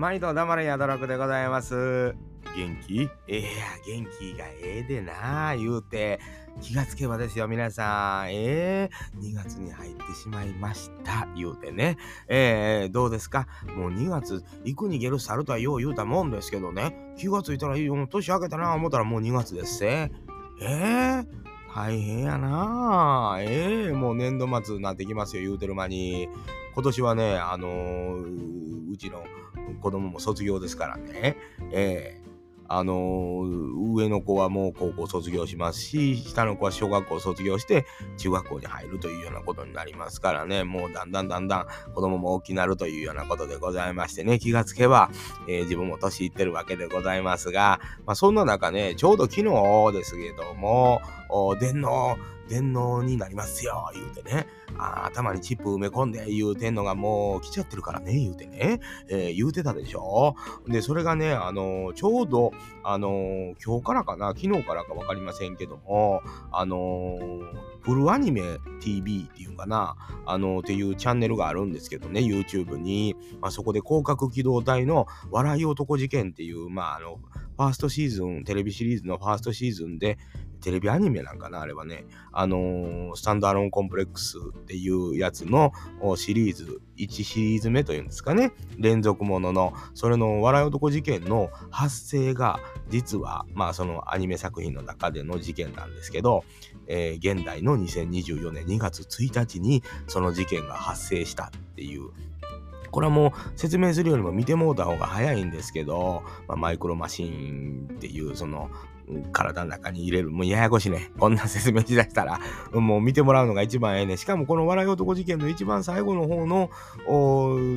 毎度黙れやどろくでございます。元気？ええや、元気がええでな言うて、気がつけばですよ、皆さん。ええ2月に入ってしまいました。言うてね。ええどうですか？もう2月、行くにゲル去るとはよう言うたもんですけどね。気がついたら、もう年明けたな思ったらもう2月ですせ。ええ大変やなあええもう年度末になってきますよ、言うてる間に。今年はね、あのーうちの子供も卒業ですからね。ええあの上の子はもう高校卒業しますし、下の子は小学校卒業して中学校に入るというようなことになりますからね、もうだんだんだんだん子供も大きくなるというようなことでございましてね、気がつけば、えー自分も年いってるわけでございますが、まあそんな中ね、ちょうど昨日ですけども、電脳、電脳になりますよ、言うてね。あ頭にチップ埋め込んで言うてんのがもう来ちゃってるからね、言うてね。えー言うてたでしょ。で、それがね、あのーちょうど、あのー今日からかな、昨日からかわかりませんけども、あのフルアニメ TV っていうかな、あのっていうチャンネルがあるんですけどね、YouTube に、まあ、そこで広角機動隊の笑い男事件っていう、まあ、あの、ファーストシーズン、テレビシリーズのファーストシーズンで、テレビアニメなんかな、あれはね、あのースタンドアローンコンプレックスっていうやつのシリーズ、1シリーズ目というんですかね、連続ものの、それの笑い男事件の発生が、実は、まあそのアニメ作品の中での事件なんですけど、えー現代の2024年2月1日にその事件が発生したっていう、これはもう説明するよりも見てもうた方が早いんですけど、まあ、マイクロマシンっていうその体の中に入れる。もうややこしいね。こんな説明しだしたら、もう見てもらうのが一番ええね。しかもこの笑い男事件の一番最後の方の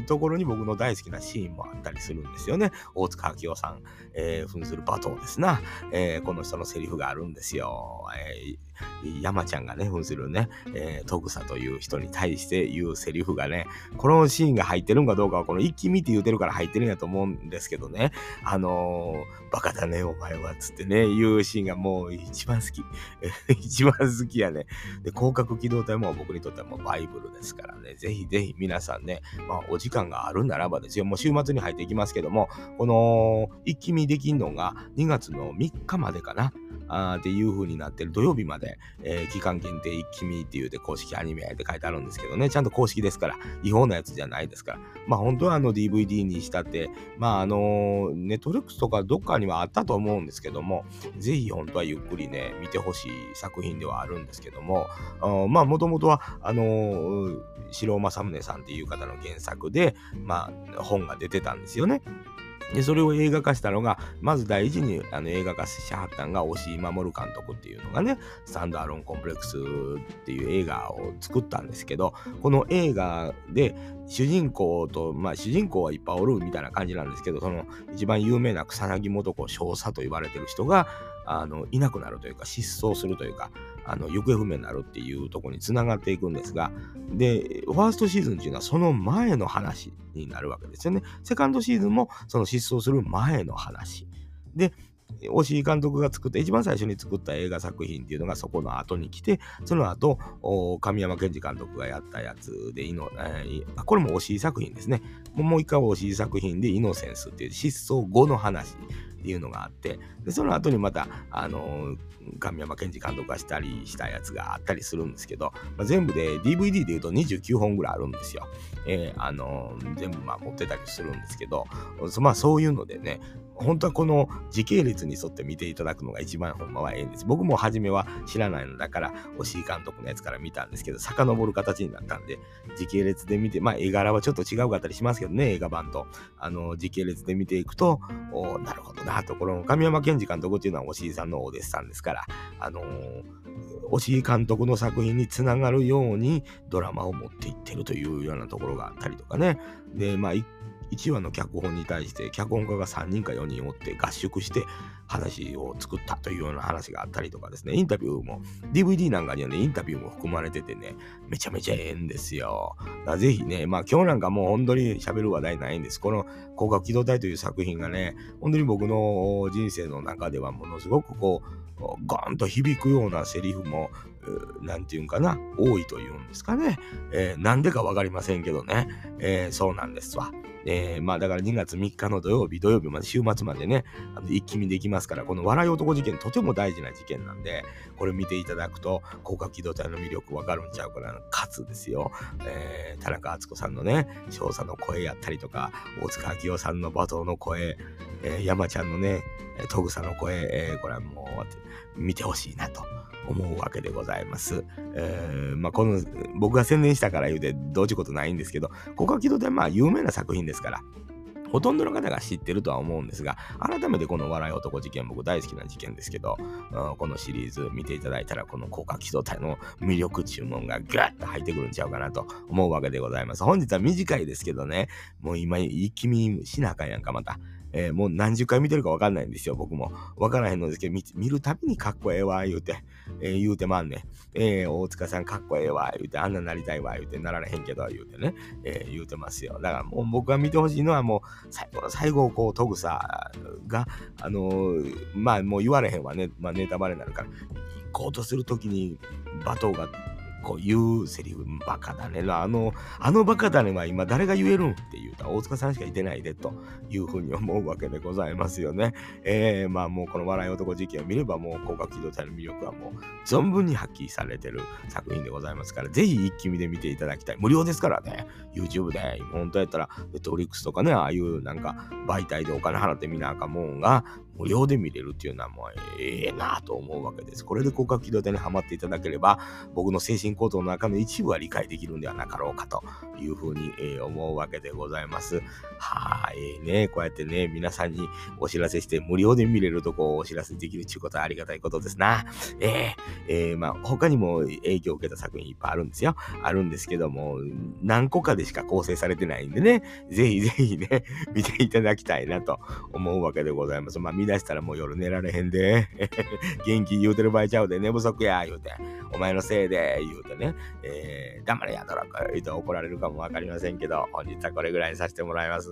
ところに僕の大好きなシーンもあったりするんですよね。大塚明夫さん、えー、扮する馬頭ですな。えーこの人のセリフがあるんですよ。えー山ちゃんがね、扮するね、えー、徳佐という人に対して言うセリフがね、このシーンが入ってるんかどうかは、この一気見て言うてるから入ってるんやと思うんですけどね、あのーバカだね、お前は、つってね、言うシーンがもう一番好き。一番好きやね。で、広角機動隊も僕にとってはもうバイブルですからね、ぜひぜひ皆さんね、まあお時間があるならばですよ、もう週末に入っていきますけども、この一気見できんのが2月の3日までかな。あっていう風になってる土曜日まで、えー期間限定一気見っていうで公式アニメって書いてあるんですけどね、ちゃんと公式ですから、違法なやつじゃないですから。まあ本当はあの DVD にしたって、まああのネットフリックスとかどっかにはあったと思うんですけども、ぜひ本当はゆっくりね、見てほしい作品ではあるんですけども、あまあもともとは、あのー白尾正宗さんっていう方の原作で、まあ本が出てたんですよね。で、それを映画化したのが、まず第一にあの映画化しはったんが、押井守監督っていうのがね、スタンドアロンコンプレックスっていう映画を作ったんですけど、この映画で主人公と、まあ主人公はいっぱいおるみたいな感じなんですけど、その一番有名な草薙素子少佐と言われてる人が、あの、いなくなるというか、失踪するというか、あの、行方不明になるっていうとこにつながっていくんですが、で、ファーストシーズンっていうのはその前の話になるわけですよね。セカンドシーズンもその失踪する前の話。で、押井監督が作った、一番最初に作った映画作品っていうのがそこの後に来て、その後、神山健二監督がやったやつで、えーこれも押井作品ですね。もう一回は押井作品で、イノセンスっていう失踪後の話っていうのがあって、でその後にまた、あのー神山健二監督がしたりしたやつがあったりするんですけど、まあ、全部で DVD で言うと29本ぐらいあるんですよ。えーあのー全部まあ持ってたりするんですけど、まあそういうのでね、本当はこの時系列に沿って見ていただくのが一番ほんまはええんです。僕も初めは知らないのだから、押井監督のやつから見たんですけど、遡る形になったんで、時系列で見て、まあ絵柄はちょっと違うかったりしますけどね、映画版と。あの、時系列で見ていくと、おなるほどなと、ころの神山健二監督っていうのは押井さんのお弟子さんですから、あのー、押井監督の作品につながるようにドラマを持っていってるというようなところがあったりとかね。で、まあ、1話の脚本に対して脚本家が3人か4人おって合宿して話を作ったというような話があったりとかですね、インタビューも DVD なんかにはね、インタビューも含まれててね、めちゃめちゃええんですよ。だぜひね、まあ今日なんかもう本当に喋る話題ないんです。この広角機動隊という作品がね、本当に僕の人生の中ではものすごくこう、ゴーンと響くようなセリフもなんて言うんかな、多いというんですかね。えー、なんでかわかりませんけどね。えー、そうなんですわ。えー、まあだから2月3日の土曜日、土曜日まで週末までね、あの一気見できますから、この笑い男事件とても大事な事件なんで、これ見ていただくと、広角機動隊の魅力わかるんちゃうかな、かつですよ。えー、田中敦子さんのね、少佐の声やったりとか、大塚明夫さんの罵倒の声、えー、山ちゃんのね、戸草の声、えー、これはもう見てほしいなと。思うわけでございます。えー、まあ、この、僕が宣伝したから言うて、どうちゅうことないんですけど、国家機動隊、まあ、有名な作品ですから、ほとんどの方が知ってるとは思うんですが、改めてこの笑い男事件、僕大好きな事件ですけど、うんこのシリーズ見ていただいたら、この高架機動隊の魅力注文がぐっと入ってくるんちゃうかなと思うわけでございます。本日は短いですけどね、もう今、一気見しなあかんやんか、また。えー、もう何十回見てるか分かんないんですよ、僕も。分からへんのですけど、見るたびにかっこええわ、言うて、えー、言うてまんねん。えー、大塚さんかっこええわ、言うて、あんななりたいわ、言うて、なられへんけど、言うてね、え言うてますよ。だからもう僕が見てほしいのはもう、最後の最後、こう、トグサが、あのまあもう言われへんわね、まあネタバレになるから、行こうとするときに、バトがこう言うセリフ、バカだね。あの、あのバカだねは今誰が言えるんって言うたら大塚さんしかいてないでというふうに思うわけでございますよね。えー、まあもうこの笑い男事件を見ればもう広角機動隊の魅力はもう存分に発揮されてる作品でございますから、ぜひ一気見で見ていただきたい。無料ですからね。YouTube で、本当やったら、ネットフリックスとかね、ああいうなんか媒体でお金払ってみなあかんもんが、無料で見れるっていうのはもうええなと思うわけです。これで広角機動隊にハマっていただければ、僕の精神行動の中の一部は理解できるんではなかろうかというふうに、え、思うわけでございます。はい、ね、こうやってね、皆さんにお知らせして無料で見れるとこをお知らせできるっていうことはありがたいことですな。えー、えー、まあ、他にも影響を受けた作品いっぱいあるんですよ。あるんですけども、何個かでしか構成されてないんでね、ぜひぜひね、見ていただきたいなと思うわけでございます。まあ見出したらもう夜寝られへんで、元気言うてる場合ちゃうで、寝不足や、言うて、お前のせいで、言うてね、えー、黙れやドラッグ言うて怒られるかもわかりませんけど、本日はこれぐらいにさせてもらいます。